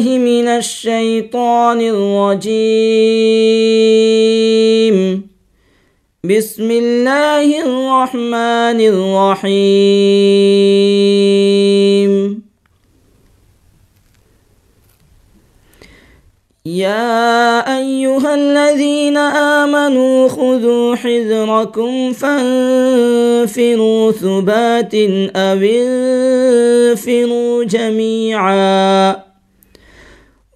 بالله من الشيطان الرجيم. بسم الله الرحمن الرحيم. يا أيها الذين آمنوا خذوا حذركم فانفروا ثبات أو انفروا جميعا.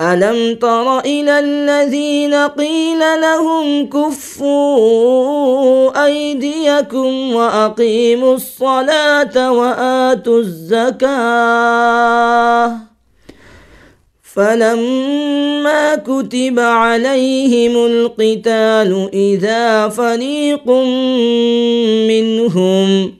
ألم تر إلى الذين قيل لهم كفوا أيديكم وأقيموا الصلاة وآتوا الزكاة فلما كتب عليهم القتال إذا فريق منهم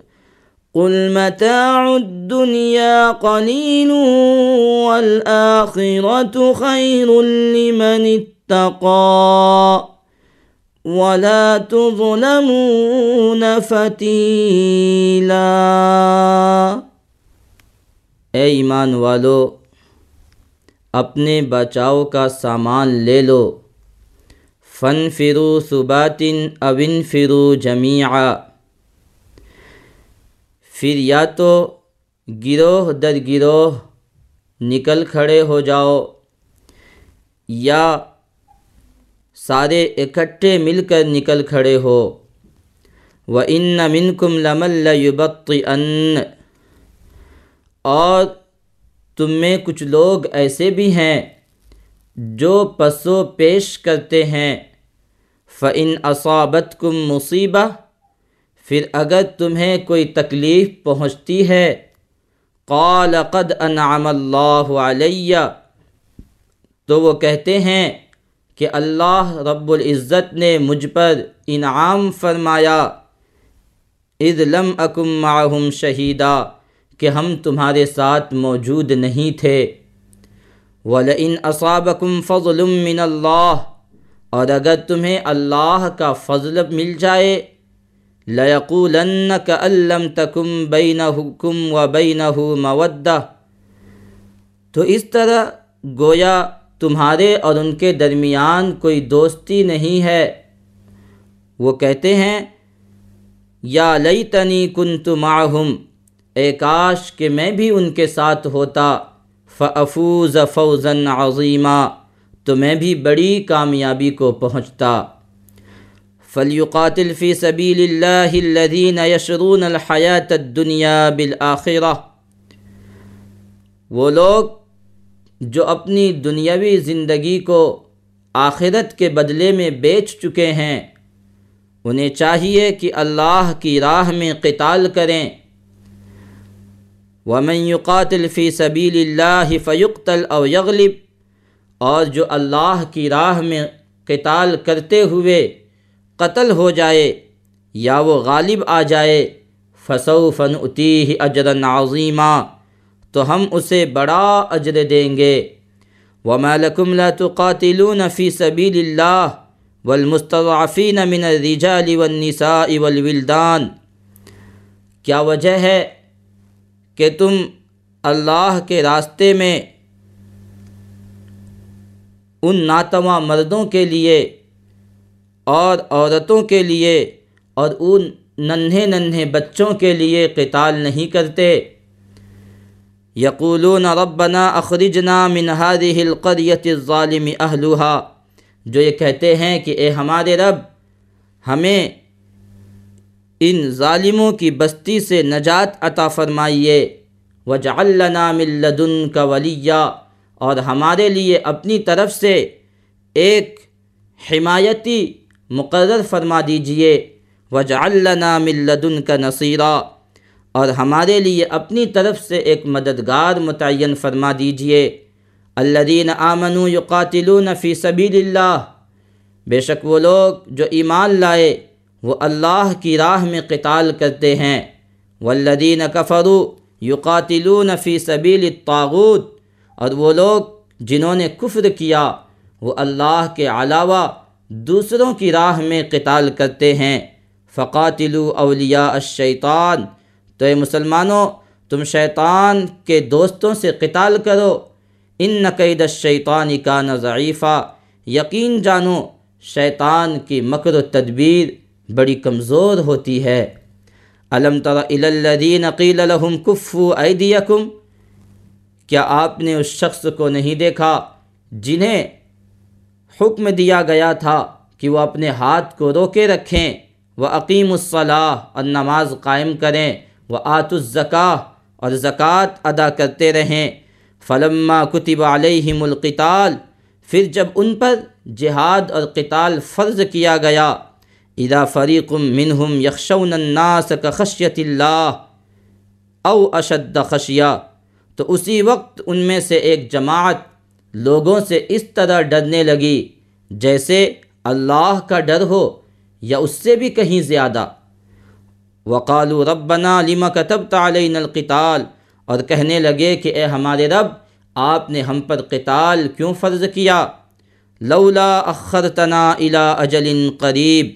قل متاع الدنيا قليل والآخرة خير لمن اتقى ولا تظلمون فتيلا اے ایمان والو اپنے بچاؤ کا سامان لے لو۔ فن فرو صباتن اوین فرو جمیعہ پھر یا تو گروہ در گروہ نکل کھڑے ہو جاؤ، یا سارے اکٹھے مل کر نکل کھڑے ہو۔ و ان من کم لمل ان اور تم میں کچھ لوگ ایسے بھی ہیں جو پسو پیش کرتے ہیں۔ فعن اصابت کم مصیبہ پھر اگر تمہیں کوئی تکلیف پہنچتی ہے، قال قد انعم اللہ علیہ، تو وہ کہتے ہیں کہ اللہ رب العزت نے مجھ پر انعام فرمایا، اذ لم اکم معہم شہیدہ، کہ ہم تمہارے ساتھ موجود نہیں تھے۔ وَلَئِنْ أَصَابَكُمْ فَضْلٌ مِّنَ اللَّهِ اور اگر تمہیں اللہ کا فضل مل جائے لَيَقُولَنَّ كَأَن لَّمْ تَكُن بَيْنَكُمْ وَبَيْنَهُ مَوَدَّةٌ تو اس طرح گویا تمہارے اور ان کے درمیان کوئی دوستی نہیں ہے۔ وہ کہتے ہیں، یا لیتنی کنت معہم، اے کاش کہ میں بھی ان کے ساتھ ہوتا فافوز فوزا عظیما تو میں بھی بڑی کامیابی کو پہنچتا۔ فلیقاتل فی سبیل اللہ الذین یشرون الحیات الدنیا بالآخرہ وہ لوگ جو اپنی دنیاوی زندگی کو آخرت کے بدلے میں بیچ چکے ہیں، انہیں چاہیے کہ اللہ کی راہ میں قتال کریں۔ ومن يقاتل فی سبیل اللہ فیقتل او یغلب اور جو اللہ کی راہ میں قتال کرتے ہوئے قتل ہو جائے یا وہ غالب آ جائے فصو فن اتی اجرا عظیمہ تو ہم اسے بڑا اجر دیں گے۔ وما لكم لا تقاتلون فی سبیل اللہ والمستضعفین من الرجال والنساء والولدان۔ کیا وجہ ہے کہ تم اللہ کے راستے میں ان ناتواں مردوں کے لیے اور عورتوں کے لیے اور ان ننھے ننھے بچوں کے لیے قتال نہیں کرتے۔ یقولون ربنا اخرجنا من هذه القرية الظالم اهلها جو یہ کہتے ہیں کہ اے ہمارے رب، ہمیں ان ظالموں کی بستی سے نجات عطا فرمائیے۔ وجعل لنا من لدنک ولیہ اور ہمارے لیے اپنی طرف سے ایک حمایتی مقرر فرما دیجیے وجعل لنا من لدنک نصیرا اور ہمارے لیے اپنی طرف سے ایک مددگار متعین فرما دیجیے۔ الذین آمنوا یقاتلون فی سبیل اللہ بے شک وہ لوگ جو ایمان لائے، وہ اللہ کی راہ میں قتال کرتے ہیں۔ والذین کفروا یقاتلون فی سبیل الطاغوت۔ اور وہ لوگ جنہوں نے کفر کیا، وہ اللہ کے علاوہ دوسروں کی راہ میں قتال کرتے ہیں۔ فقاتلو اولیاء الشیطان تو اے مسلمانوں، تم شیطان کے دوستوں سے قتال کرو۔ ان نقید الشیطان کا ضعیفہ یقین جانو، شیطان کی مکر و تدبیر بڑی کمزور ہوتی ہے۔ علم تر الذین قیل لهم کفو ایدیکم کیا آپ نے اس شخص کو نہیں دیکھا جنہیں حکم دیا گیا تھا کہ وہ اپنے ہاتھ کو روکے رکھیں۔ وہ عقیم الصلاح اور نماز قائم کریں۔ وہ آت الزکا اور زکوٰۃ ادا کرتے رہیں۔ فلما کتب علیہم القتال، پھر جب ان پر جہاد اور قتال فرض کیا گیا، اذا فریق منہم یخشون الناس کخشیت اللہ او اشد خشیہ تو اسی وقت ان میں سے ایک جماعت لوگوں سے اس طرح ڈرنے لگی جیسے اللہ کا ڈر ہو یا اس سے بھی کہیں زیادہ۔ وقالو ربنا لما كتبت علینا القتال، اور کہنے لگے کہ اے ہمارے رب، آپ نے ہم پر قتال کیوں فرض کیا؟ لولا اخرتنا الى اجل قریب۔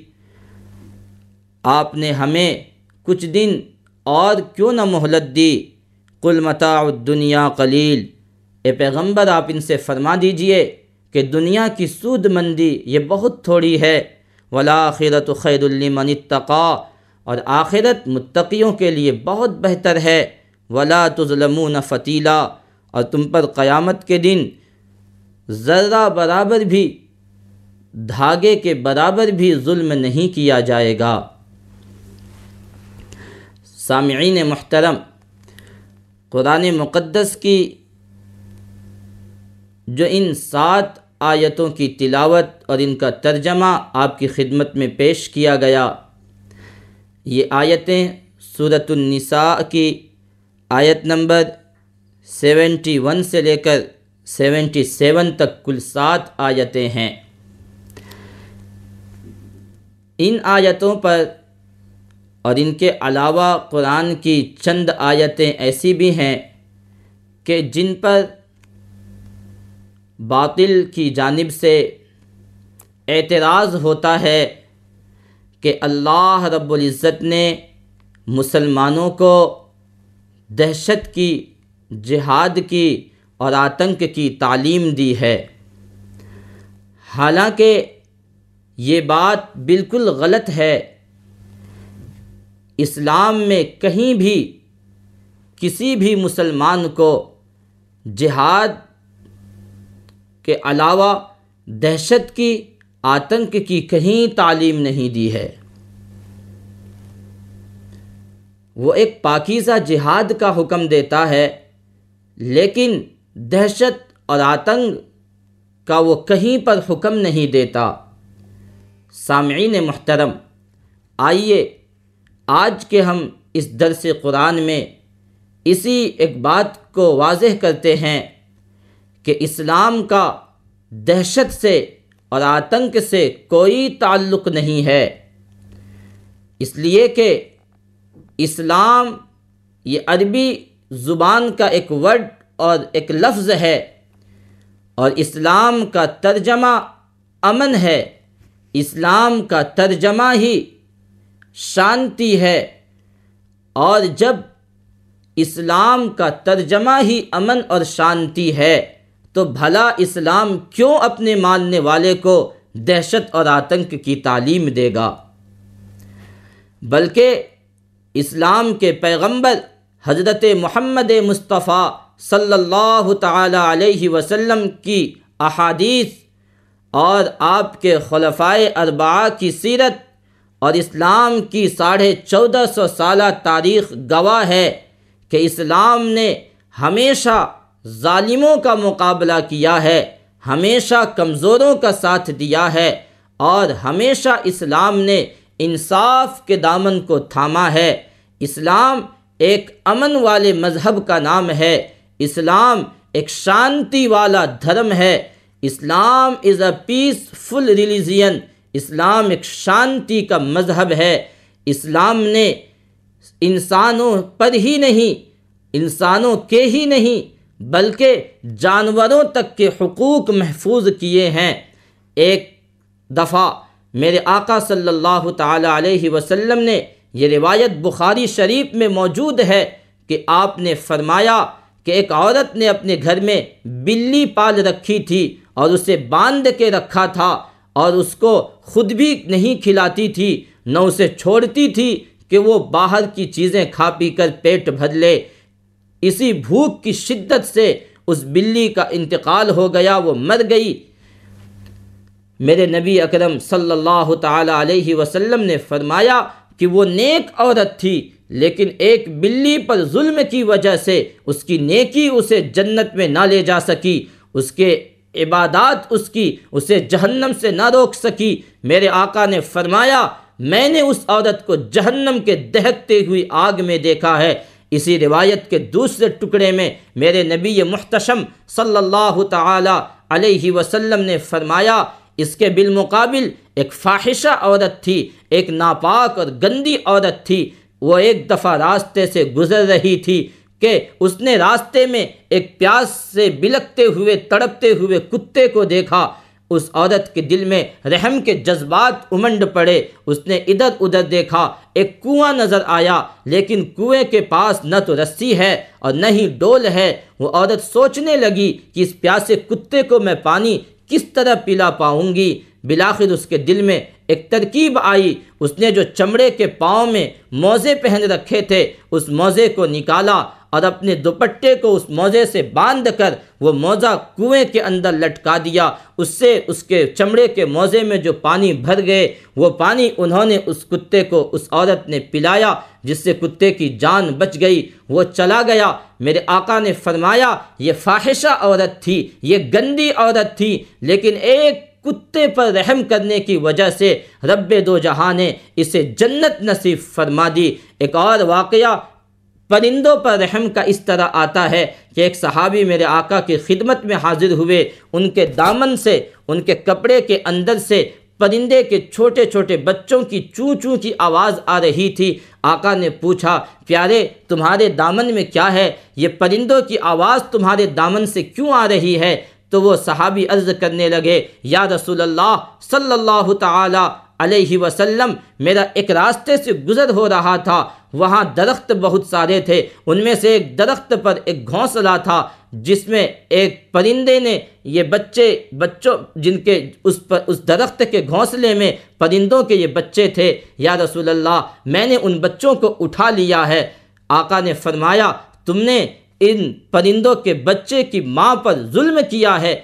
آپ نے ہمیں کچھ دن اور کیوں نہ مہلت دی؟ کل متاع الدنیا قلیل۔ اے پیغمبر، آپ ان سے فرما دیجیے کہ دنیا کی سود مندی یہ بہت تھوڑی ہے۔ ولا خیرت خیر المن اتقا اور آخرت متقیوں کے لیے بہت بہتر ہے۔ ولا تظلمون فتیلہ اور تم پر قیامت کے دن ذرہ برابر بھی، دھاگے کے برابر بھی ظلم نہیں کیا جائے گا۔ سامعین محترم، قرآن مقدس کی جو ان سات آیتوں کی تلاوت اور ان کا ترجمہ آپ کی خدمت میں پیش کیا گیا۔ یہ آیتیں صورت النساء کی آیت نمبر سیونٹی ون سے لے کر سیونٹی سیون تک کل سات آیتیں ہیں۔ ان آیتوں پر اور ان کے علاوہ قرآن کی چند آیتیں ایسی بھی ہیں کہ جن پر باطل کی جانب سے اعتراض ہوتا ہے کہ اللہ رب العزت نے مسلمانوں کو دہشت کی، جہاد کی اور آتنک کی تعلیم دی ہے۔ حالانکہ یہ بات بالکل غلط ہے۔ اسلام میں کہیں بھی کسی بھی مسلمان کو جہاد کے علاوہ دہشت کی، آتنک کی کہیں تعلیم نہیں دی ہے۔ وہ ایک پاکیزہ جہاد کا حکم دیتا ہے، لیکن دہشت اور آتنک کا وہ کہیں پر حکم نہیں دیتا۔ سامعین محترم، آئیے آج کے ہم اس درس قرآن میں اسی ایک بات کو واضح کرتے ہیں۔ کہ اسلام کا دہشت سے اور آتنک سے کوئی تعلق نہیں ہے۔ اس لیے کہ اسلام یہ عربی زبان کا ایک ورڈ اور ایک لفظ ہے اور اسلام کا ترجمہ امن ہے۔ اسلام کا ترجمہ ہی شانتی ہے۔ اور جب اسلام کا ترجمہ ہی امن اور شانتی ہے۔ تو بھلا اسلام کیوں اپنے ماننے والے کو دہشت اور آتنک کی تعلیم دے گا؟ بلکہ اسلام کے پیغمبر حضرت محمد مصطفیٰ صلی اللہ تعالی علیہ وسلم کی احادیث اور آپ کے خلفائے اربعہ کی سیرت اور اسلام کی ساڑھے چودہ سو سالہ تاریخ گواہ ہے کہ اسلام نے ہمیشہ ظالموں کا مقابلہ کیا ہے، ہمیشہ کمزوروں کا ساتھ دیا ہے اور ہمیشہ اسلام نے انصاف کے دامن کو تھاما ہے۔ اسلام ایک امن والے مذہب کا نام ہے۔ اسلام ایک شانتی والا دھرم ہے۔ اسلام از اے پیس فل ریلیزین اسلام ایک شانتی کا مذہب ہے۔ اسلام نے انسانوں پر ہی نہیں، انسانوں کے ہی نہیں بلکہ جانوروں تک کے حقوق محفوظ کیے ہیں۔ ایک دفعہ میرے آقا صلی اللہ تعالی علیہ وسلم نے یہ روایت بخاری شریف میں موجود ہے کہ آپ نے فرمایا کہ ایک عورت نے اپنے گھر میں بلی پال رکھی تھی اور اسے باندھ کے رکھا تھا اور اس کو خود بھی نہیں کھلاتی تھی، نہ اسے چھوڑتی تھی کہ وہ باہر کی چیزیں کھا پی کر پیٹ بھر لے۔ اسی بھوک کی شدت سے اس بلی کا انتقال ہو گیا، وہ مر گئی۔ میرے نبی اکرم صلی اللہ تعالی علیہ وسلم نے فرمایا کہ وہ نیک عورت تھی، لیکن ایک بلی پر ظلم کی وجہ سے اس کی نیکی اسے جنت میں نہ لے جا سکی، اس کے عبادات اس کی اسے جہنم سے نہ روک سکی۔ میرے آقا نے فرمایا، میں نے اس عورت کو جہنم کے دہکتے ہوئی آگ میں دیکھا ہے۔ اسی روایت کے دوسرے ٹکڑے میں میرے نبی محتشم صلی اللہ تعالی علیہ وسلم نے فرمایا، اس کے بالمقابل ایک فاحشہ عورت تھی، ایک ناپاک اور گندی عورت تھی۔ وہ ایک دفعہ راستے سے گزر رہی تھی کہ اس نے راستے میں ایک پیاس سے بلکتے ہوئے، تڑپتے ہوئے کتے کو دیکھا۔ اس عورت کے دل میں رحم کے جذبات امنڈ پڑے۔ اس نے ادھر ادھر دیکھا، ایک کنواں نظر آیا، لیکن کنویں کے پاس نہ تو رسی ہے اور نہ ہی ڈول ہے۔ وہ عورت سوچنے لگی کہ اس پیاسے کتے کو میں پانی کس طرح پلا پاؤں گی۔ بلاخر اس کے دل میں ایک ترکیب آئی۔ اس نے جو چمڑے کے پاؤں میں موزے پہن رکھے تھے، اس موزے کو نکالا اور اپنے دوپٹے کو اس موزے سے باندھ کر وہ موزہ کنویں کے اندر لٹکا دیا۔ اس سے اس کے چمڑے کے موزے میں جو پانی بھر گئے، وہ پانی انہوں نے اس کتے کو، اس عورت نے پلایا، جس سے کتے کی جان بچ گئی۔ وہ چلا گیا۔ میرے آقا نے فرمایا، یہ فاحشہ عورت تھی، یہ گندی عورت تھی، لیکن ایک کتے پر رحم کرنے کی وجہ سے رب دو جہاں نے اسے جنت نصیب فرما دی۔ ایک اور واقعہ پرندوں پر رحم کا اس طرح آتا ہے کہ ایک صحابی میرے آقا کی خدمت میں حاضر ہوئے، ان کے دامن سے، ان کے کپڑے کے اندر سے پرندے کے چھوٹے چھوٹے بچوں کی چوں چوں کی آواز آ رہی تھی۔ آقا نے پوچھا، پیارے، تمہارے دامن میں کیا ہے؟ یہ پرندوں کی آواز تمہارے دامن سے کیوں آ رہی ہے؟ تو وہ صحابی عرض کرنے لگے، یا رسول اللہ صلی اللہ تعالی علیہ وسلم، میرا ایک راستے سے گزر ہو رہا تھا۔ وہاں درخت بہت سارے تھے۔ ان میں سے ایک درخت پر ایک گھونسلہ تھا، جس میں ایک پرندے نے یہ بچے، بچوں جن کے اس پر، اس درخت کے گھونسلے میں پرندوں کے یہ بچے تھے۔ یا رسول اللہ، میں نے ان بچوں کو اٹھا لیا ہے۔ آقا نے فرمایا، تم نے ان پرندوں کے بچے کی ماں پر ظلم کیا ہے۔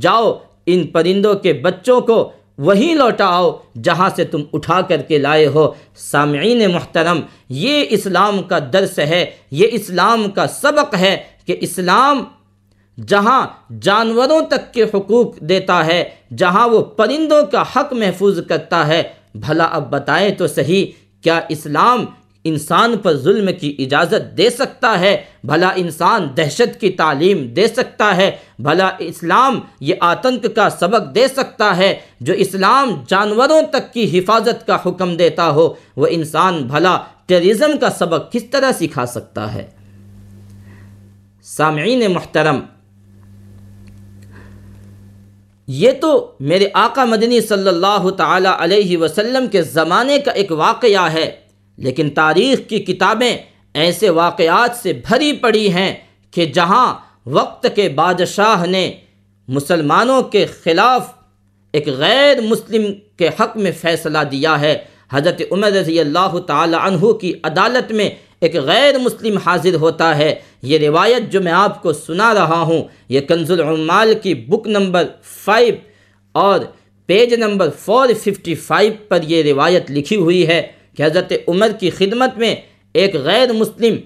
جاؤ، ان پرندوں کے بچوں کو وہیں لوٹا آؤ جہاں سے تم اٹھا کر کے لائے ہو۔ سامعین محترم، یہ اسلام کا درس ہے، یہ اسلام کا سبق ہے کہ اسلام جہاں جانوروں تک کے حقوق دیتا ہے، جہاں وہ پرندوں کا حق محفوظ کرتا ہے۔ بھلا اب بتائیں تو صحیح، کیا اسلام انسان پر ظلم کی اجازت دے سکتا ہے، بھلا انسان دہشت کی تعلیم دے سکتا ہے، بھلا اسلام یہ آتنک کا سبق دے سکتا ہے جو اسلام جانوروں تک کی حفاظت کا حکم دیتا ہو۔ وہ انسان بھلا ٹیرزم کا سبق کس طرح سکھا سکتا ہے۔ سامعین محترم، یہ تو میرے آقا مدنی صلی اللہ تعالی علیہ وسلم کے زمانے کا ایک واقعہ ہے۔ لیکن تاریخ کی کتابیں ایسے واقعات سے بھری پڑی ہیں کہ جہاں وقت کے بادشاہ نے مسلمانوں کے خلاف ایک غیر مسلم کے حق میں فیصلہ دیا ہے۔ حضرت عمر رضی اللہ تعالی عنہ کی عدالت میں ایک غیر مسلم حاضر ہوتا ہے۔ یہ روایت جو میں آپ کو سنا رہا ہوں، یہ کنز العمال کی بک نمبر فائیو اور page number four fifty five پر یہ روایت لکھی ہوئی ہے۔ کہ حضرت عمر کی خدمت میں ایک غیر مسلم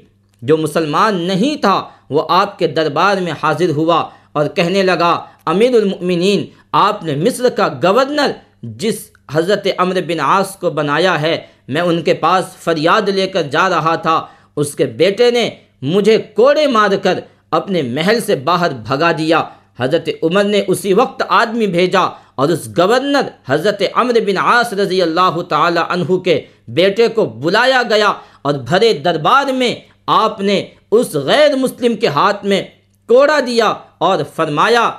جو مسلمان نہیں تھا، وہ آپ کے دربار میں حاضر ہوا اور کہنے لگا، امیر المؤمنین، آپ نے مصر کا گورنر جس حضرت عمر بن عاص کو بنایا ہے، میں ان کے پاس فریاد لے کر جا رہا تھا۔ اس کے بیٹے نے مجھے کوڑے مار کر اپنے محل سے باہر بھگا دیا۔ حضرت عمر نے اسی وقت آدمی بھیجا اور اس گورنر حضرت عمر بن عاص رضی اللہ تعالی عنہ کے بیٹے کو بلایا گیا اور بھرے دربار میں آپ نے اس غیر مسلم کے ہاتھ میں کوڑا دیا اور فرمایا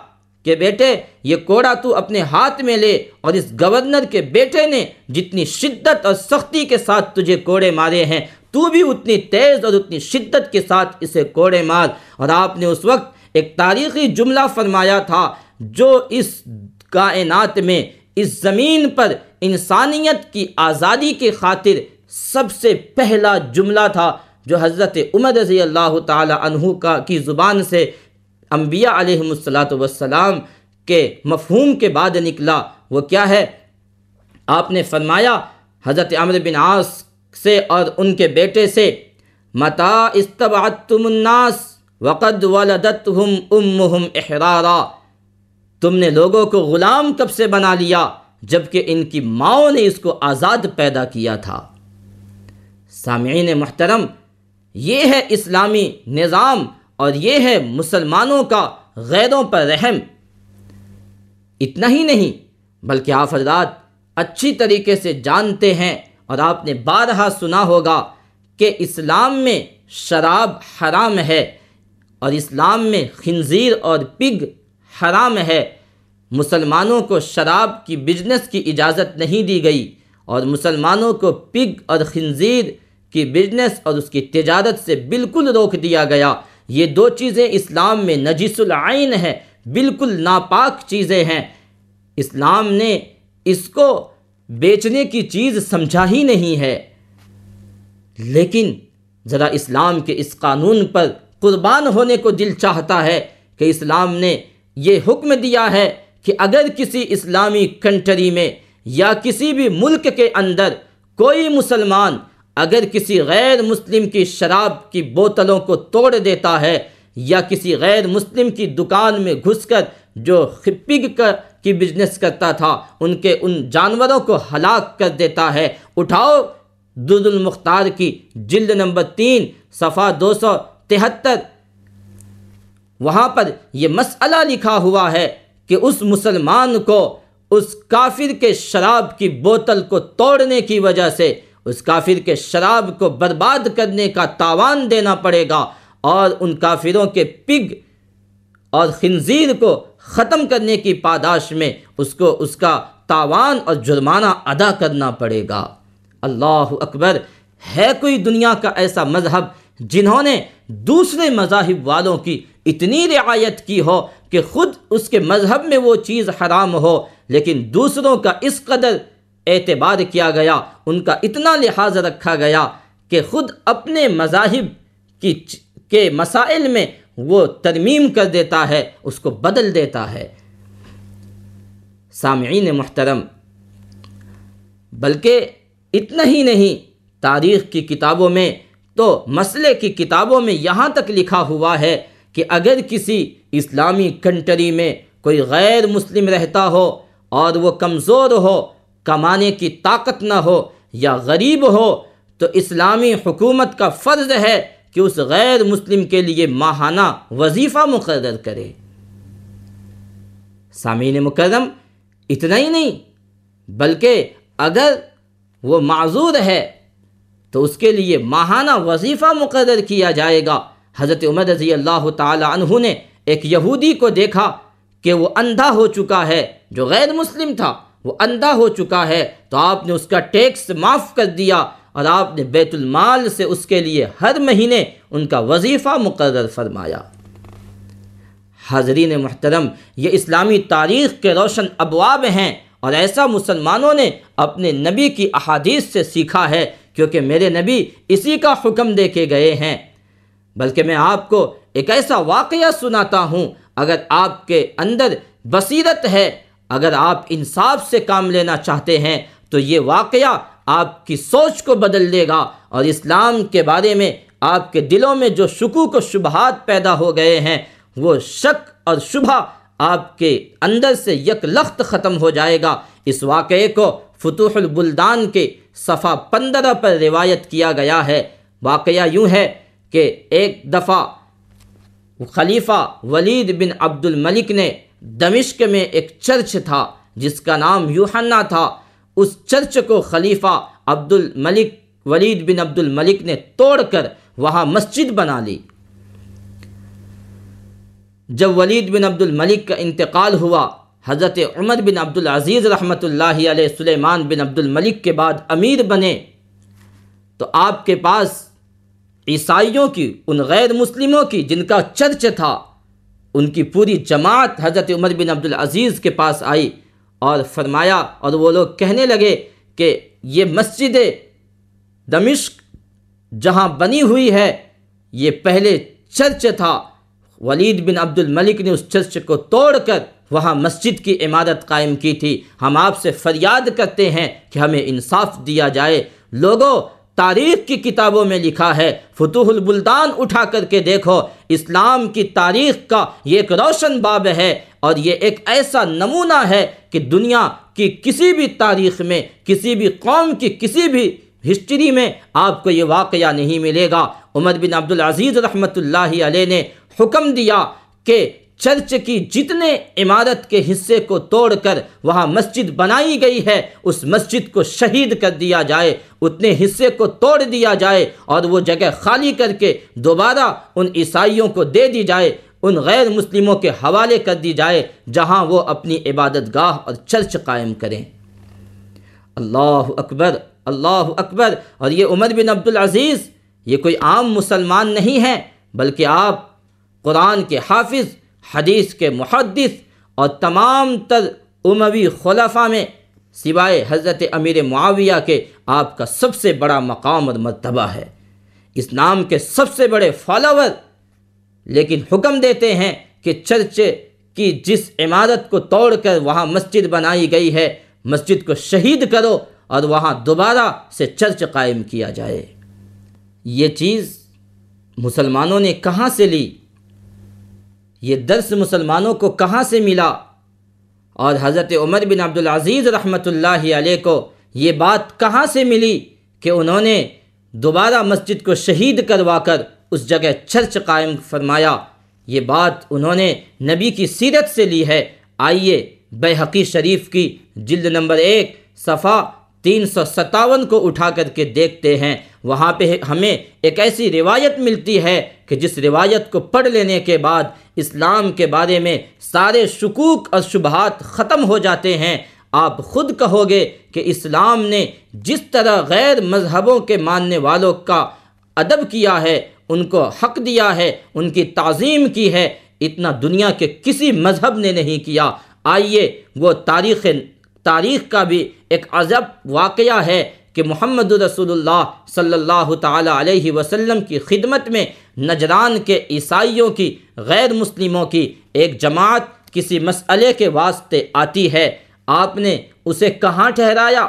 کہ بیٹے، یہ کوڑا تو اپنے ہاتھ میں لے اور اس گورنر کے بیٹے نے جتنی شدت اور سختی کے ساتھ تجھے کوڑے مارے ہیں، تو بھی اتنی تیز اور اتنی شدت کے ساتھ اسے کوڑے مار۔ اور آپ نے اس وقت ایک تاریخی جملہ فرمایا تھا جو اس کائنات میں اس زمین پر انسانیت کی آزادی کے خاطر سب سے پہلا جملہ تھا جو حضرت عمر رضی اللہ تعالی عنہ کا کی زبان سے انبیاء علیہ الصلاۃ والسلام کے مفہوم کے بعد نکلا۔ وہ کیا ہے؟ آپ نے فرمایا، حضرت عمر بن عاص سے اور ان کے بیٹے سے متا استبعتم الناس وقد ولدتهم امهم احرارا تم نے لوگوں کو غلام کب سے بنا لیا جبکہ ان کی ماؤں نے اس کو آزاد پیدا کیا تھا۔ سامعین محترم، یہ ہے اسلامی نظام اور یہ ہے مسلمانوں کا غیروں پر رحم۔ اتنا ہی نہیں، بلکہ آپ حضرات اچھی طریقے سے جانتے ہیں اور آپ نے بارہا سنا ہوگا کہ اسلام میں شراب حرام ہے اور اسلام میں خنزیر اور پگ حرام ہے۔ مسلمانوں کو شراب کی بزنس کی اجازت نہیں دی گئی اور مسلمانوں کو پگ اور خنزیر کی بزنس اور اس کی تجارت سے بالکل روک دیا گیا۔ یہ دو چیزیں اسلام میں نجیس العین ہے بالکل ناپاک چیزیں ہیں۔ اسلام نے اس کو بیچنے کی چیز سمجھا ہی نہیں ہے۔ لیکن ذرا اسلام کے اس قانون پر قربان ہونے کو دل چاہتا ہے کہ اسلام نے یہ حکم دیا ہے کہ اگر کسی اسلامی کنٹری میں یا کسی بھی ملک کے اندر کوئی مسلمان اگر کسی غیر مسلم کی شراب کی بوتلوں کو توڑ دیتا ہے یا کسی غیر مسلم کی دکان میں گھس کر جو خپگ کا کی بزنس کرتا تھا، ان کے ان جانوروں کو ہلاک کر دیتا ہے۔ اٹھاؤ دود المختار کی جلد نمبر تین، صفحہ دو سو تہتر۔ وہاں پر یہ مسئلہ لکھا ہوا ہے کہ اس مسلمان کو اس کافر کے شراب کی بوتل کو توڑنے کی وجہ سے اس کافر کے شراب کو برباد کرنے کا تاوان دینا پڑے گا اور ان کافروں کے پگ اور خنزیر کو ختم کرنے کی پاداش میں اس کو اس کا تاوان اور جرمانہ ادا کرنا پڑے گا۔ اللہ اکبر، ہے کوئی دنیا کا ایسا مذہب جنہوں نے دوسرے مذاہب والوں کی اتنی رعایت کی ہو کہ خود اس کے مذہب میں وہ چیز حرام ہو، لیکن دوسروں کا اس قدر اعتبار کیا گیا، ان کا اتنا لحاظ رکھا گیا کہ خود اپنے مذاہب کی کے مسائل میں وہ ترمیم کر دیتا ہے، اس کو بدل دیتا ہے۔ سامعین محترم، بلکہ اتنا ہی نہیں، تاریخ کی کتابوں میں تو مسئلے کی کتابوں میں یہاں تک لکھا ہوا ہے کہ اگر کسی اسلامی کنٹری میں کوئی غیر مسلم رہتا ہو اور وہ کمزور ہو، کمانے کی طاقت نہ ہو یا غریب ہو، تو اسلامی حکومت کا فرض ہے کہ اس غیر مسلم کے لیے ماہانہ وظیفہ مقرر کرے۔ سامعین مکرم، اتنا ہی نہیں، بلکہ اگر وہ معذور ہے تو اس کے لیے ماہانہ وظیفہ مقرر کیا جائے گا۔ حضرت عمر رضی اللہ تعالی عنہ نے ایک یہودی کو دیکھا کہ وہ اندھا ہو چکا ہے، جو غیر مسلم تھا، وہ اندھا ہو چکا ہے۔ تو آپ نے اس کا ٹیکس معاف کر دیا اور آپ نے بیت المال سے اس کے لیے ہر مہینے ان کا وظیفہ مقرر فرمایا۔ حاضرین محترم، یہ اسلامی تاریخ کے روشن ابواب ہیں اور ایسا مسلمانوں نے اپنے نبی کی احادیث سے سیکھا ہے، کیونکہ میرے نبی اسی کا حکم دے کے گئے ہیں۔ بلکہ میں آپ کو ایک ایسا واقعہ سناتا ہوں، اگر آپ کے اندر بصیرت ہے، اگر آپ انصاف سے کام لینا چاہتے ہیں، تو یہ واقعہ آپ کی سوچ کو بدل دے گا۔ اور اسلام کے بارے میں آپ کے دلوں میں جو شکوک و شبہات پیدا ہو گئے ہیں، وہ شک اور شبہ آپ کے اندر سے یک لخت ختم ہو جائے گا۔ اس واقعے کو فتوح البلدان کے صفحہ پندرہ پر روایت کیا گیا ہے۔ واقعہ یوں ہے کہ ایک دفعہ خلیفہ ولید بن عبد الملک نے دمشق میں ایک چرچ تھا، جس کا نام یوحنا تھا۔ اس چرچ کو خلیفہ عبد الملک ولید بن عبد الملک نے توڑ کر وہاں مسجد بنا لی۔ جب ولید بن عبد الملک کا انتقال ہوا، حضرت عمر بن عبد العزیز رحمۃ اللہ علیہ سلیمان بن عبد الملک کے بعد امیر بنے۔ تو آپ کے پاس عیسائیوں کی، ان غیر مسلموں کی جن کا چرچ تھا، ان کی پوری جماعت حضرت عمر بن عبد العزیز کے پاس آئی اور فرمایا، اور وہ لوگ کہنے لگے کہ یہ مسجد دمشق جہاں بنی ہوئی ہے، یہ پہلے چرچ تھا۔ ولید بن عبد الملک نے اس چرچ کو توڑ کر وہاں مسجد کی عمارت قائم کی تھی۔ ہم آپ سے فریاد کرتے ہیں کہ ہمیں انصاف دیا جائے۔ لوگوں تاریخ کی کتابوں میں لکھا ہے، فتوح البلدان اٹھا کر کے دیکھو، اسلام کی تاریخ کا یہ ایک روشن باب ہے اور یہ ایک ایسا نمونہ ہے کہ دنیا کی کسی بھی تاریخ میں، کسی بھی قوم کی کسی بھی ہسٹری میں آپ کو یہ واقعہ نہیں ملے گا۔ عمر بن عبد العزیز رحمۃ اللہ علیہ نے حکم دیا کہ چرچ کی جتنے عمارت کے حصے کو توڑ کر وہاں مسجد بنائی گئی ہے، اس مسجد کو شہید کر دیا جائے، اتنے حصے کو توڑ دیا جائے اور وہ جگہ خالی کر کے دوبارہ ان عیسائیوں کو دے دی جائے، ان غیر مسلموں کے حوالے کر دی جائے، جہاں وہ اپنی عبادت گاہ اور چرچ قائم کریں۔ اللہ اکبر اللہ اکبر، اور یہ عمر بن عبد العزیز، یہ کوئی عام مسلمان نہیں ہے، بلکہ آپ قرآن کے حافظ حدیث کے محدث اور تمام تر اموی خلفہ میں سوائے حضرت امیر معاویہ کے آپ کا سب سے بڑا مقام اور مرتبہ ہے۔ اس نام کے سب سے بڑے فالوور لیکن حکم دیتے ہیں کہ چرچ کی جس عمارت کو توڑ کر وہاں مسجد بنائی گئی ہے، مسجد کو شہید کرو اور وہاں دوبارہ سے چرچ قائم کیا جائے۔ یہ چیز مسلمانوں نے کہاں سے لی؟ یہ درس مسلمانوں کو کہاں سے ملا؟ اور حضرت عمر بن عبدالعزیز رحمۃ اللہ علیہ کو یہ بات کہاں سے ملی کہ انہوں نے دوبارہ مسجد کو شہید کروا کر اس جگہ چرچ قائم فرمایا؟ یہ بات انہوں نے نبی کی سیرت سے لی ہے۔ آئیے بے حقی شریف کی جلد نمبر ایک، صفحہ تین سو ستاون کو اٹھا کر کے دیکھتے ہیں۔ وہاں پہ ہمیں ایک ایسی روایت ملتی ہے کہ جس روایت کو پڑھ لینے کے بعد اسلام کے بارے میں سارے شکوک اور شبہات ختم ہو جاتے ہیں۔ آپ خود کہو گے کہ اسلام نے جس طرح غیر مذہبوں کے ماننے والوں کا ادب کیا ہے، ان کو حق دیا ہے، ان کی تعظیم کی ہے، اتنا دنیا کے کسی مذہب نے نہیں کیا۔ آئیے وہ تاریخ تاریخ کا بھی ایک عجب واقعہ ہے کہ محمد رسول اللہ صلی اللہ تعالیٰ علیہ وسلم کی خدمت میں نجران کے عیسائیوں کی، غیر مسلموں کی ایک جماعت کسی مسئلے کے واسطے آتی ہے۔ آپ نے اسے کہاں ٹھہرایا؟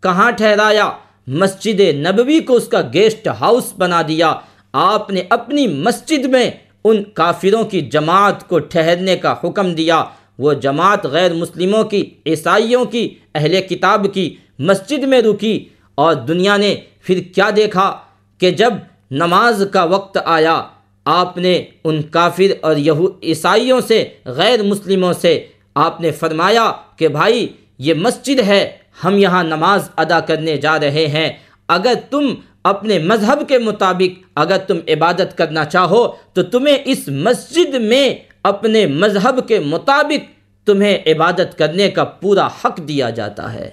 کہاں ٹھہرایا؟ مسجد نبوی کو اس کا گیسٹ ہاؤس بنا دیا۔ آپ نے اپنی مسجد میں ان کافروں کی جماعت کو ٹھہرنے کا حکم دیا۔ وہ جماعت غیر مسلموں کی، عیسائیوں کی، اہل کتاب کی مسجد میں رکی اور دنیا نے پھر کیا دیکھا کہ جب نماز کا وقت آیا، آپ نے ان کافر اور یہو، عیسائیوں سے، غیر مسلموں سے آپ نے فرمایا کہ بھائی، یہ مسجد ہے، ہم یہاں نماز ادا کرنے جا رہے ہیں۔ اگر تم اپنے مذہب کے مطابق، اگر تم عبادت کرنا چاہو، تو تمہیں اس مسجد میں اپنے مذہب کے مطابق تمہیں عبادت کرنے کا پورا حق دیا جاتا ہے۔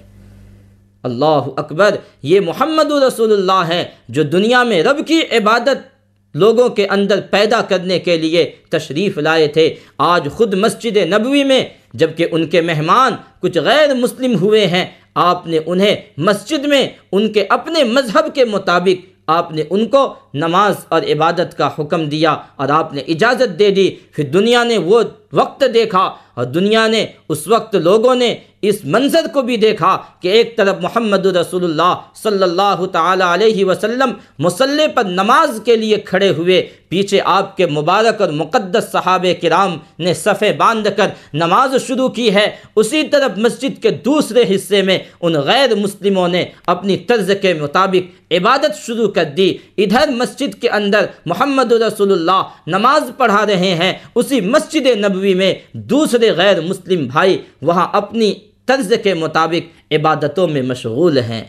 اللہ اکبر، یہ محمد رسول اللہ ہے جو دنیا میں رب کی عبادت لوگوں کے اندر پیدا کرنے کے لیے تشریف لائے تھے۔ آج خود مسجد نبوی میں جبکہ ان کے مہمان کچھ غیر مسلم ہوئے ہیں، آپ نے انہیں مسجد میں ان کے اپنے مذہب کے مطابق آپ نے ان کو نماز اور عبادت کا حکم دیا اور آپ نے اجازت دے دی، پھر دنیا نے وہ وقت دیکھا اور دنیا نے اس وقت لوگوں نے اس منظر کو بھی دیکھا کہ ایک طرف محمد رسول اللہ صلی اللہ تعالیٰ علیہ وسلم مسلح پر نماز کے لیے کھڑے ہوئے، پیچھے آپ کے مبارک اور مقدس صحابہ کرام نے صفے باندھ کر نماز شروع کی ہے۔ اسی طرف مسجد کے دوسرے حصے میں ان غیر مسلموں نے اپنی طرز کے مطابق عبادت شروع کر دی۔ ادھر مسجد کے اندر محمد رسول اللہ نماز پڑھا رہے ہیں، اسی مسجد نبوی میں دوسرے غیر مسلم بھائی وہاں اپنی طرز کے مطابق عبادتوں میں مشغول ہیں۔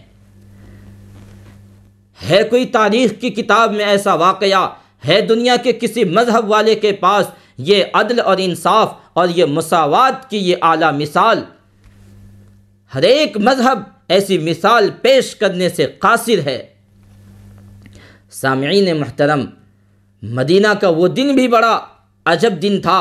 ہے کوئی تاریخ کی کتاب میں ایسا واقعہ؟ ہے دنیا کے کسی مذہب والے کے پاس یہ عدل اور انصاف اور یہ مساوات کی یہ اعلیٰ مثال؟ ہر ایک مذہب ایسی مثال پیش کرنے سے قاصر ہے۔ سامعین محترم، مدینہ کا وہ دن بھی بڑا عجب دن تھا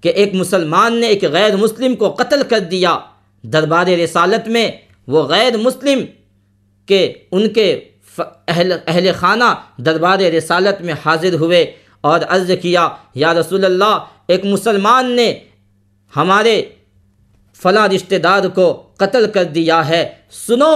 کہ ایک مسلمان نے ایک غیر مسلم کو قتل کر دیا۔ دربار رسالت میں وہ غیر مسلم کہ ان کے اہل اہل خانہ دربار رسالت میں حاضر ہوئے اور عرض کیا، یا رسول اللہ، ایک مسلمان نے ہمارے فلاں رشتہ دار کو قتل کر دیا ہے۔ سنو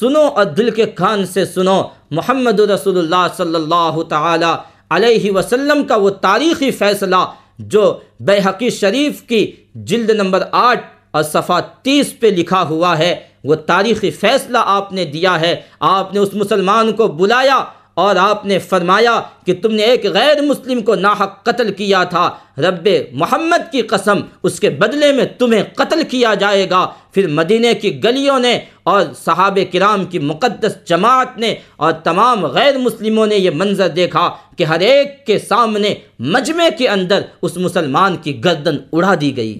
سنو اور دل کے کان سے سنو۔ محمد رسول اللہ صلی اللہ تعالی علیہ وسلم کا وہ تاریخی فیصلہ جو بحقی شریف کی جلد نمبر آٹھ اور صفحہ تیس پہ لکھا ہوا ہے، وہ تاریخی فیصلہ آپ نے دیا ہے۔ آپ نے اس مسلمان کو بلایا اور آپ نے فرمایا کہ تم نے ایک غیر مسلم کو ناحق قتل کیا تھا۔ رب محمد کی قسم، اس کے بدلے میں تمہیں قتل کیا جائے گا۔ پھر مدینہ کی گلیوں نے اور صحابہ کرام کی مقدس جماعت نے اور تمام غیر مسلموں نے یہ منظر دیکھا کہ ہر ایک کے سامنے مجمع کے اندر اس مسلمان کی گردن اڑا دی گئی۔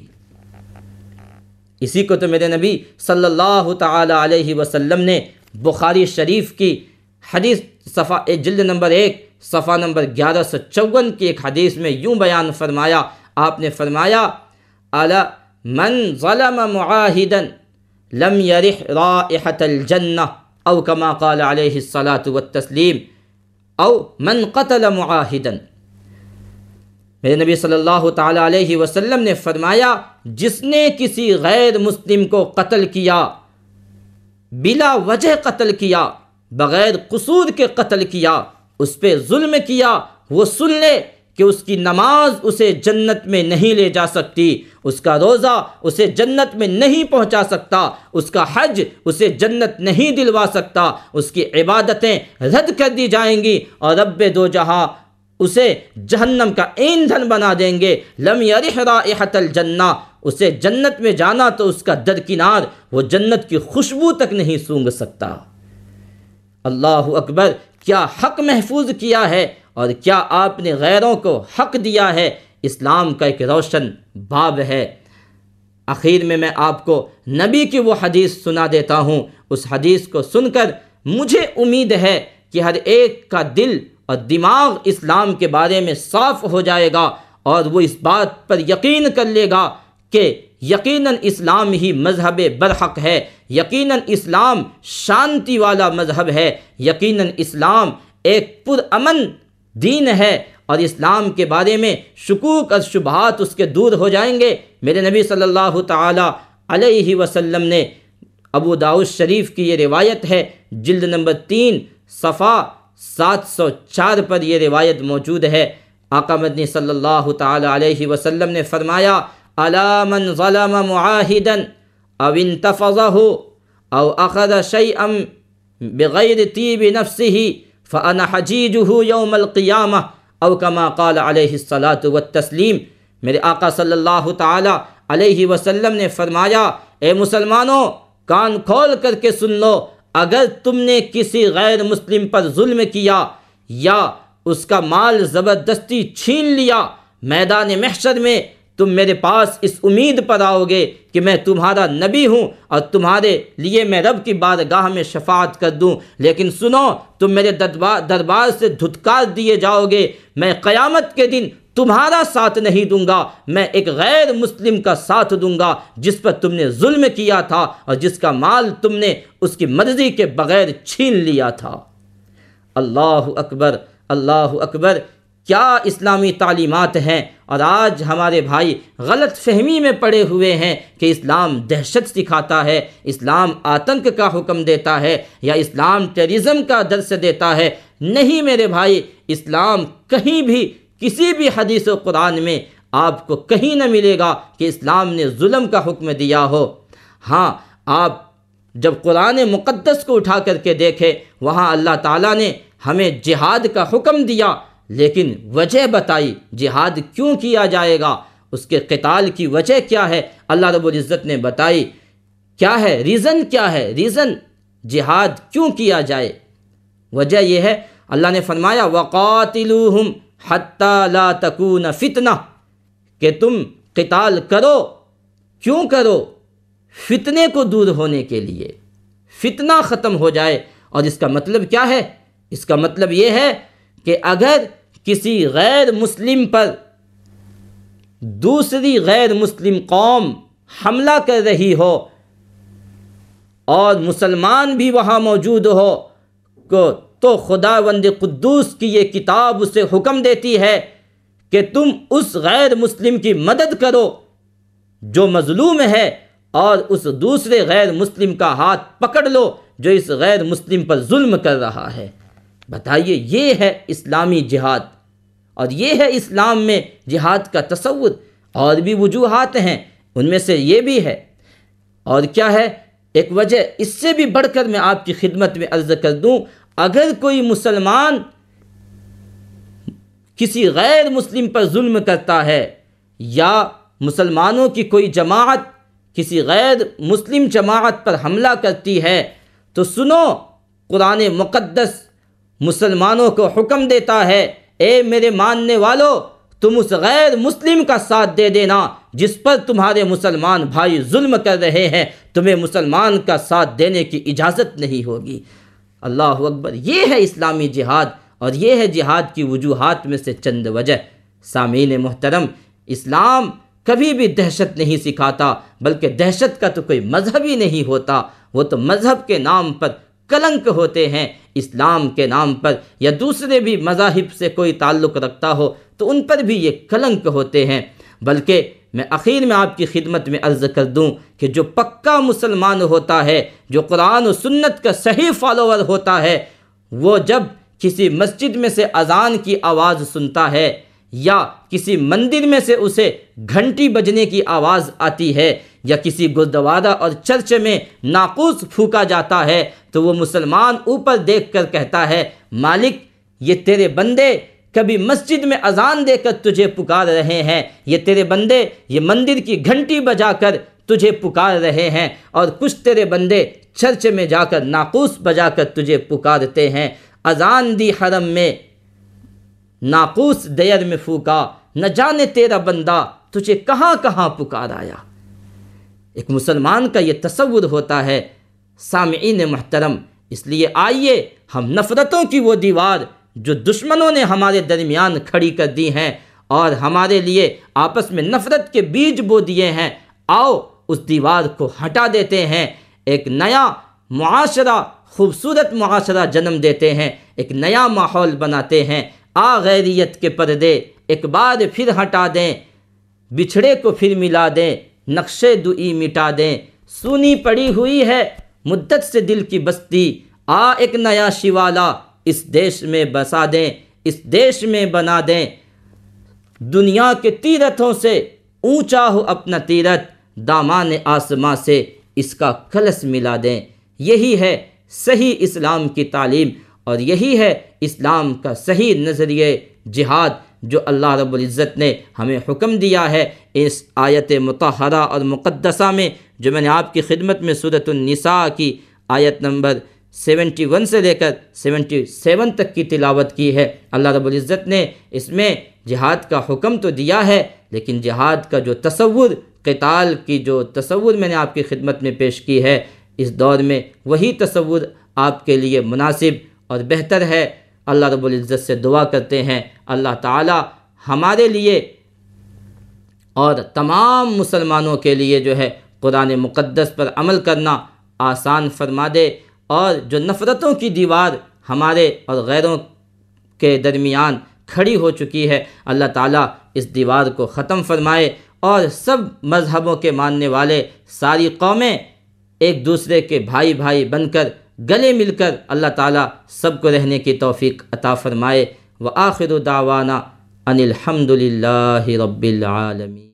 اسی کو تو میرے نبی صلی اللہ تعالی علیہ وسلم نے بخاری شریف کی حدیث صفحہ جلد نمبر ایک، صفحہ نمبر گیارہ سو چون کی ایک حدیث میں یوں بیان فرمایا، آپ نے فرمایا اعلیٰ من ظلم معاہدا لم يرح رائحة الجنة او كما قال عليه الصلاة والتسلیم او من قتل معاہدا. میرے نبی صلی اللہ تعالی علیہ وسلم نے فرمایا، جس نے کسی غیر مسلم کو قتل کیا، بلا وجہ قتل کیا بغیر قصور کے قتل کیا، اس پہ ظلم کیا۔ وہ سن لے کہ اس کی نماز اسے جنت میں نہیں لے جا سکتی، اس کا روزہ اسے جنت میں نہیں پہنچا سکتا، اس کا حج اسے جنت نہیں دلوا سکتا۔ اس کی عبادتیں رد کر دی جائیں گی اور رب دو جہاں اسے جہنم کا ایندھن بنا دیں گے۔ لم یرح رائحت الجنہ، اسے جنت میں جانا تو اس کا درکنار وہ جنت کی خوشبو تک نہیں سونگ سکتا۔ اللہ اکبر، کیا حق محفوظ کیا ہے اور کیا آپ نے غیروں کو حق دیا ہے؟ اسلام کا ایک روشن باب ہے۔ اخیر میں میں آپ کو نبی کی وہ حدیث سنا دیتا ہوں۔ اس حدیث کو سن کر مجھے امید ہے کہ ہر ایک کا دل اور دماغ اسلام کے بارے میں صاف ہو جائے گا اور وہ اس بات پر یقین کر لے گا کہ یقیناً اسلام ہی مذہب برحق ہے، یقیناً اسلام شانتی والا مذہب ہے، یقیناً اسلام ایک پرامن دین ہے اور اسلام کے بارے میں شکوک اور شبہات اس کے دور ہو جائیں گے۔ میرے نبی صلی اللہ تعالی علیہ وسلم نے ابو داؤد شریف کی یہ روایت ہے۔ جلد نمبر تین، صفحہ سات سو چار پر یہ روایت موجود ہے۔ آقا مدنی صلی اللہ تعالی علیہ وسلم نے فرمایا الا من ظلم معاہدا او انتفضه او اخذ شيئا بغیر طیب نفسه فانا حجیجه یوم القیامہ او کما قال علیہ الصلاۃ والتسلیم میرے آقا صلی اللہ تعالی علیہ وسلم نے فرمایا، اے مسلمانوں، کان کھول کر کے سن لو، اگر تم نے کسی غیر مسلم پر ظلم کیا یا اس کا مال زبردستی چھین لیا میدان محشر میں تم میرے پاس اس امید پر آؤ گے کہ میں تمہارا نبی ہوں اور تمہارے لیے میں رب کی بارگاہ میں شفاعت کر دوں۔ لیکن سنو، تم میرے دربار دربار سے دھتکار دیے جاؤ گے۔ میں قیامت کے دن تمہارا ساتھ نہیں دوں گا۔ میں ایک غیر مسلم کا ساتھ دوں گا، جس پر تم نے ظلم کیا تھا اور جس کا مال تم نے اس کی مرضی کے بغیر چھین لیا تھا۔ اللہ اکبر اللہ اکبر۔ کیا اسلامی تعلیمات ہیں؟ اور آج ہمارے بھائی غلط فہمی میں پڑے ہوئے ہیں کہ اسلام دہشت سکھاتا ہے، اسلام آتنک کا حکم دیتا ہے یا اسلام ٹیرزم کا درس دیتا ہے۔ نہیں میرے بھائی، اسلام کہیں بھی کسی بھی حدیث و قرآن میں آپ کو کہیں نہ ملے گا کہ اسلام نے ظلم کا حکم دیا ہو۔ ہاں آپ جب قرآن مقدس کو اٹھا کر کے دیکھے، وہاں اللہ تعالیٰ نے ہمیں جہاد کا حکم دیا۔ لیکن وجہ بتائی، جہاد کیوں کیا جائے گا؟ اس کے قتال کی وجہ کیا ہے؟ اللہ رب العزت نے بتائی، کیا ہے؟ ریزن کیا ہے؟ ریزن جہاد کیوں کیا جائے؟ وجہ یہ ہے، اللہ نے فرمایا وقاتلوہم حتی لا تکون فتنہ کہ تم قتال کرو، کیوں کرو؟ فتنے کو دور ہونے کے لیے۔ فتنہ ختم ہو جائے۔ اور اس کا مطلب کیا ہے؟ اس کا مطلب یہ ہے کہ اگر کسی غیر مسلم پر دوسری غیر مسلم قوم حملہ کر رہی ہو اور مسلمان بھی وہاں موجود ہو، کو تو خدا وند قدوس کی یہ کتاب اسے حکم دیتی ہے کہ تم اس غیر مسلم کی مدد کرو جو مظلوم ہے اور اس دوسرے غیر مسلم کا ہاتھ پکڑ لو جو اس غیر مسلم پر ظلم کر رہا ہے۔ بتائیے، یہ ہے اسلامی جہاد۔ اور یہ ہے اسلام میں جہاد کا تصور۔ اور بھی وجوہات ہیں، ان میں سے یہ بھی ہے۔ اور کیا ہے؟ ایک وجہ، اس سے بھی بڑھ کر میں آپ کی خدمت میں عرض کر دوں، اگر کوئی مسلمان کسی غیر مسلم پر ظلم کرتا ہے، یا مسلمانوں کی کوئی جماعت کسی غیر مسلم جماعت پر حملہ کرتی ہے، تو سنو، قرآن مقدس مسلمانوں کو حکم دیتا ہے، اے میرے ماننے والو، تم اس غیر مسلم کا ساتھ دے دینا جس پر تمہارے مسلمان بھائی ظلم کر رہے ہیں۔ تمہیں مسلمان کا ساتھ دینے کی اجازت نہیں ہوگی۔ اللہ اکبر، یہ ہے اسلامی جہاد اور یہ ہے جہاد کی وجوہات میں سے چند وجہ۔ سامعین محترم، اسلام کبھی بھی دہشت نہیں سکھاتا، بلکہ دہشت کا تو کوئی مذہب ہی نہیں ہوتا۔ وہ تو مذہب کے نام پر کلنک ہوتے ہیں۔ اسلام کے نام پر یا دوسرے بھی مذاہب سے کوئی تعلق رکھتا ہو تو ان پر بھی یہ کلنک ہوتے ہیں۔ بلکہ میں اخیر میں آپ کی خدمت میں عرض کر دوں کہ جو پکا مسلمان ہوتا ہے، جو قرآن و سنت کا صحیح فالوور ہوتا ہے، وہ جب کسی مسجد میں سے اذان کی آواز سنتا ہے یا کسی مندر میں سے اسے گھنٹی بجنے کی آواز آتی ہے یا کسی گردوارہ اور چرچ میں ناقوس پھونکا جاتا ہے، تو وہ مسلمان اوپر دیکھ کر کہتا ہے، مالک، یہ تیرے بندے کبھی مسجد میں اذان دے کر تجھے پکار رہے ہیں۔ یہ تیرے بندے، یہ مندر کی گھنٹی بجا کر تجھے پکار رہے ہیں۔ اور کچھ تیرے بندے چرچ میں جا کر ناقوس بجا کر تجھے پکارتے ہیں۔ اذان دی حرم میں ناقوس دیر میں پھوکا نہ جانے تیرا بندہ تجھے کہاں کہاں پکار آیا۔ ایک مسلمان کا یہ تصور ہوتا ہے، سامعین محترم، اس لیے آئیے ہم نفرتوں کی وہ دیوار جو دشمنوں نے ہمارے درمیان کھڑی کر دی ہیں اور ہمارے لیے آپس میں نفرت کے بیج بو دیے ہیں، آؤ اس دیوار کو ہٹا دیتے ہیں۔ ایک نیا معاشرہ، خوبصورت معاشرہ جنم دیتے ہیں، ایک نیا ماحول بناتے ہیں۔ آ غیریت کے پردے ایک بار پھر ہٹا دیں، بچھڑے کو پھر ملا دیں نقش دئی مٹا دیں۔ سونی پڑی ہوئی ہے، مدت سے دل کی بستی۔ آ ایک نیا شوالا اس دیش میں بسا دیں، اس دیش میں بنا دیں۔ دنیا کے تیرتھوں سے اونچا ہو اپنا تیرت دامان آسماں سے اس کا کلس ملا دیں۔ یہی ہے صحیح اسلام کی تعلیم۔ اور یہی ہے اسلام کا صحیح نظریہ جہاد جو اللہ رب العزت نے ہمیں حکم دیا ہے اس آیت متحرہ اور مقدسہ میں، جو میں نے آپ کی خدمت میں صورت النساء کی آیت نمبر سیونٹی ون سے لے کر سیونٹی سیون تک کی تلاوت کی ہے۔ اللہ رب العزت نے اس میں جہاد کا حکم تو دیا ہے، لیکن جہاد کا جو تصور، قتال کی جو تصور میں نے آپ کی خدمت میں پیش کی ہے، اس دور میں وہی تصور آپ کے لیے مناسب اور بہتر ہے، اللہ رب العزت سے دعا کرتے ہیں۔ اللہ تعالی ہمارے لیے اور تمام مسلمانوں کے لیے جو ہے قرآن مقدس پر عمل کرنا آسان فرما دے۔ اور جو نفرتوں کی دیوار ہمارے اور غیروں کے درمیان کھڑی ہو چکی ہے، اللہ تعالیٰ اس دیوار کو ختم فرمائے۔ اور سب مذہبوں کے ماننے والے ساری قومیں ایک دوسرے کے بھائی بھائی بن کر گلے مل کر اللہ تعالیٰ سب کو رہنے کی توفیق عطا فرمائے۔ و آخر دعوانا ان الحمد للہ رب العالمین۔